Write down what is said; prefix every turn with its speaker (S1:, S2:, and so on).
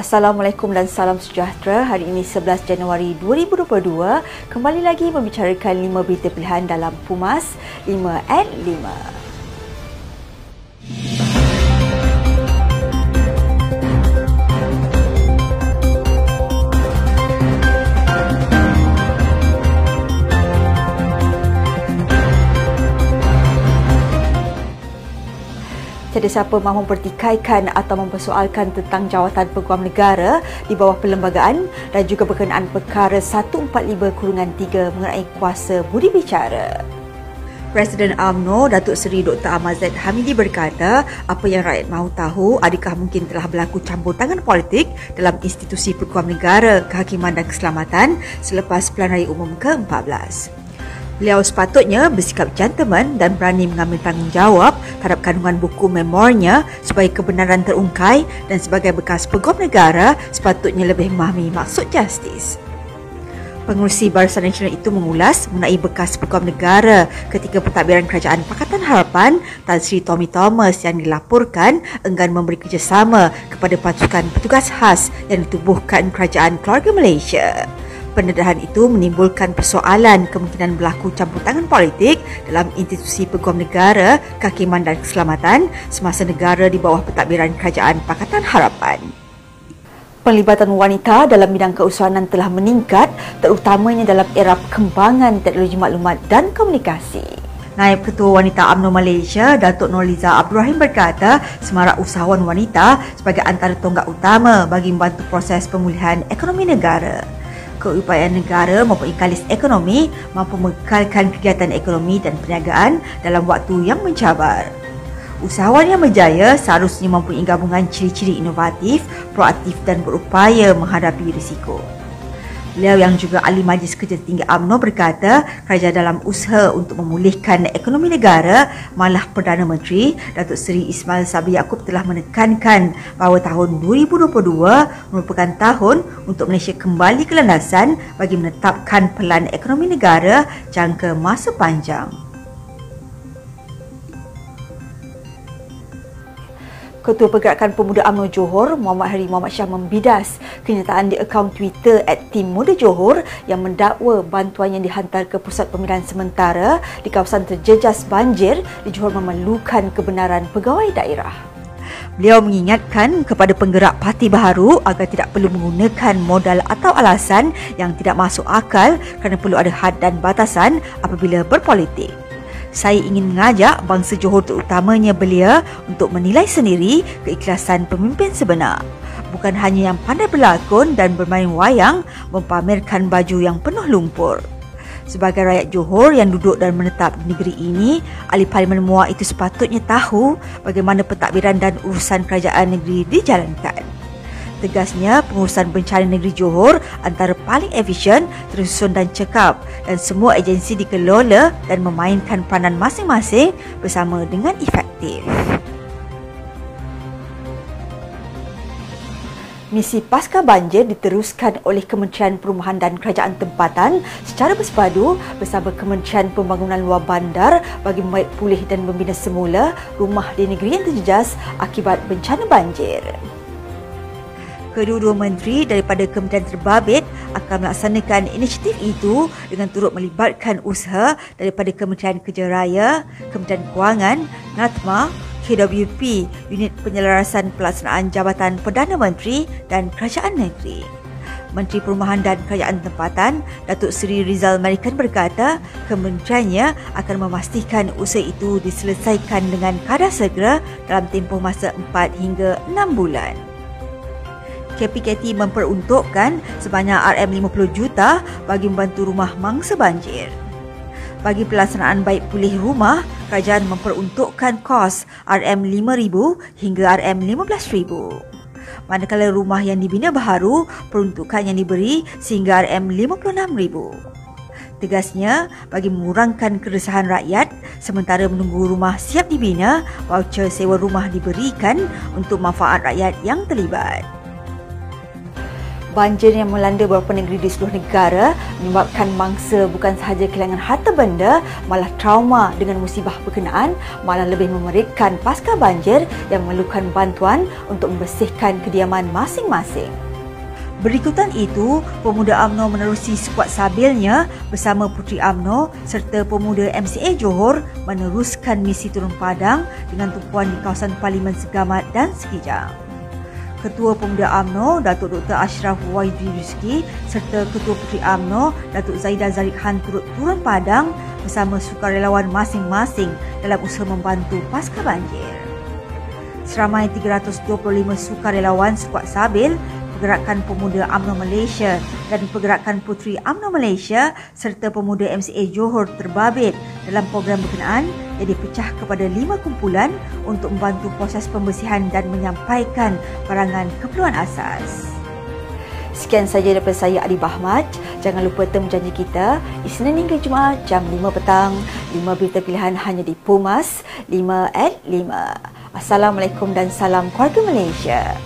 S1: Assalamualaikum dan salam sejahtera. Hari ini 11 Januari 2022 kembali lagi membicarakan 5 berita pilihan dalam Pumas 5 at 5. Tiada siapa mahu mempertikaikan atau mempersoalkan tentang jawatan peguam negara di bawah perlembagaan dan juga berkenaan perkara 145 kurungan 3 mengenai kuasa budi bicara. Presiden AMNO Datuk Seri Dr. Ahmad Zaid Hamidi berkata, apa yang rakyat mahu tahu adakah mungkin telah berlaku campur tangan politik dalam institusi peguam negara, kehakiman dan keselamatan selepas Pilihan Raya Umum ke-14. Beliau sepatutnya bersikap gentleman dan berani mengambil tanggungjawab terhadap kandungan buku memornya supaya kebenaran terungkai dan sebagai bekas peguam negara sepatutnya lebih memahami maksud justice. Pengurusi Barisan Nasional itu mengulas mengenai bekas peguam negara ketika pentadbiran Kerajaan Pakatan Harapan Tan Sri Tommy Thomas yang dilaporkan enggan memberi kerjasama kepada pasukan petugas khas yang ditubuhkan Kerajaan Keluarga Malaysia. Pendedahan itu menimbulkan persoalan kemungkinan berlaku campur tangan politik dalam institusi peguam negara, kehakiman dan keselamatan semasa negara di bawah pentadbiran Kerajaan Pakatan Harapan. Pelibatan wanita dalam bidang keusahanan telah meningkat terutamanya dalam era perkembangan teknologi maklumat dan komunikasi. Naib Ketua Wanita UMNO Malaysia, Datuk Nurliza Abdul Rahim berkata, semarak usahawan wanita sebagai antara tonggak utama bagi membantu proses pemulihan ekonomi negara keupayaan negara maupun ikalis ekonomi mampu mengekalkan kegiatan ekonomi dan perniagaan dalam waktu yang mencabar. Usahawan yang berjaya seharusnya mempunyai gabungan ciri-ciri inovatif, proaktif dan berupaya menghadapi risiko. Beliau yang juga ahli Majlis Kerja Tinggi AMNO berkata kerajaan dalam usaha untuk memulihkan ekonomi negara malah Perdana Menteri Datuk Seri Ismail Sabri Yaakob telah menekankan bahawa tahun 2022 merupakan tahun untuk Malaysia kembali ke landasan bagi menetapkan pelan ekonomi negara jangka masa panjang. Ketua Pergerakan Pemuda UMNO Johor, Muhammad Hari Muhammad Shah membidas kenyataan di akaun Twitter at Tim Muda Johor yang mendakwa bantuan yang dihantar ke Pusat Pemilihan Sementara di kawasan terjejas banjir di Johor memerlukan kebenaran pegawai daerah. Beliau mengingatkan kepada penggerak parti baharu agar tidak perlu menggunakan modal atau alasan yang tidak masuk akal kerana perlu ada had dan batasan apabila berpolitik saya ingin mengajak bangsa Johor terutamanya belia untuk menilai sendiri keikhlasan pemimpin sebenar. Bukan hanya yang pandai berlakon dan bermain wayang mempamerkan baju yang penuh lumpur. Sebagai rakyat Johor yang duduk dan menetap di negeri ini, ahli parlimen Muar itu sepatutnya tahu bagaimana pentadbiran dan urusan kerajaan negeri dijalankan. Tegasnya, pengurusan bencana negeri Johor antara paling efisien, tersusun dan cekap dan semua agensi dikelola dan memainkan peranan masing-masing bersama dengan efektif. Misi Pasca Banjir diteruskan oleh Kementerian Perumahan dan Kerajaan Tempatan secara bersepadu bersama Kementerian Pembangunan Luar Bandar bagi membaik pulih dan membina semula rumah di negeri yang terjejas akibat bencana banjir. Kedua-dua menteri daripada Kementerian Terbabit akan melaksanakan inisiatif itu dengan turut melibatkan usaha daripada Kementerian Kerja Raya, Kementerian Kewangan, NATMA, KWP, Unit Penyelarasan Pelaksanaan Jabatan Perdana Menteri dan Kerajaan Negeri. Menteri Perumahan dan Kerajaan Tempatan, Datuk Seri Rizal Marikan berkata, kementeriannya akan memastikan usaha itu diselesaikan dengan kadar segera dalam tempoh masa 4 hingga 6 bulan. KPKT memperuntukkan sebanyak RM50 juta bagi membantu rumah mangsa banjir. Bagi pelaksanaan baik pulih rumah, kerajaan memperuntukkan kos RM5,000 hingga RM15,000. Manakala rumah yang dibina baharu, peruntukan yang diberi sehingga RM56,000. Tegasnya, bagi mengurangkan keresahan rakyat, sementara menunggu rumah siap dibina, voucher sewa rumah diberikan untuk manfaat rakyat yang terlibat. Banjir yang melanda beberapa negeri di seluruh negara menyebabkan mangsa bukan sahaja kehilangan harta benda, malah trauma dengan musibah berkenaan, malah lebih memeritkan pasca banjir yang memerlukan bantuan untuk membersihkan kediaman masing-masing. Berikutan itu, pemuda AMNO menerusi skuad sabilnya bersama Puteri AMNO serta pemuda MCA Johor meneruskan misi turun padang dengan tumpuan di kawasan Parlimen Segamat dan Sekijang. Ketua Pemuda AMNO, Datuk Dr. Ashraf Waidri Rizki serta Ketua Puteri AMNO, Datuk Zaidah Zarik Han turut turun padang bersama sukarelawan masing-masing dalam usaha membantu pasca banjir. Seramai 325 sukarelawan skuad Sabil Pergerakan Pemuda UMNO Malaysia dan Pergerakan Puteri UMNO Malaysia serta Pemuda MCA Johor terbabit dalam program berkenaan ia dipecah kepada lima kumpulan untuk membantu proses pembersihan dan menyampaikan barangan keperluan asas. Sekian saja daripada saya Adi Bahmat. Jangan lupa temu janji kita Isnin hingga Jumaat jam 5 petang. 5 berita pilihan hanya di Pumas 5 at 5. Assalamualaikum dan salam keluarga Malaysia.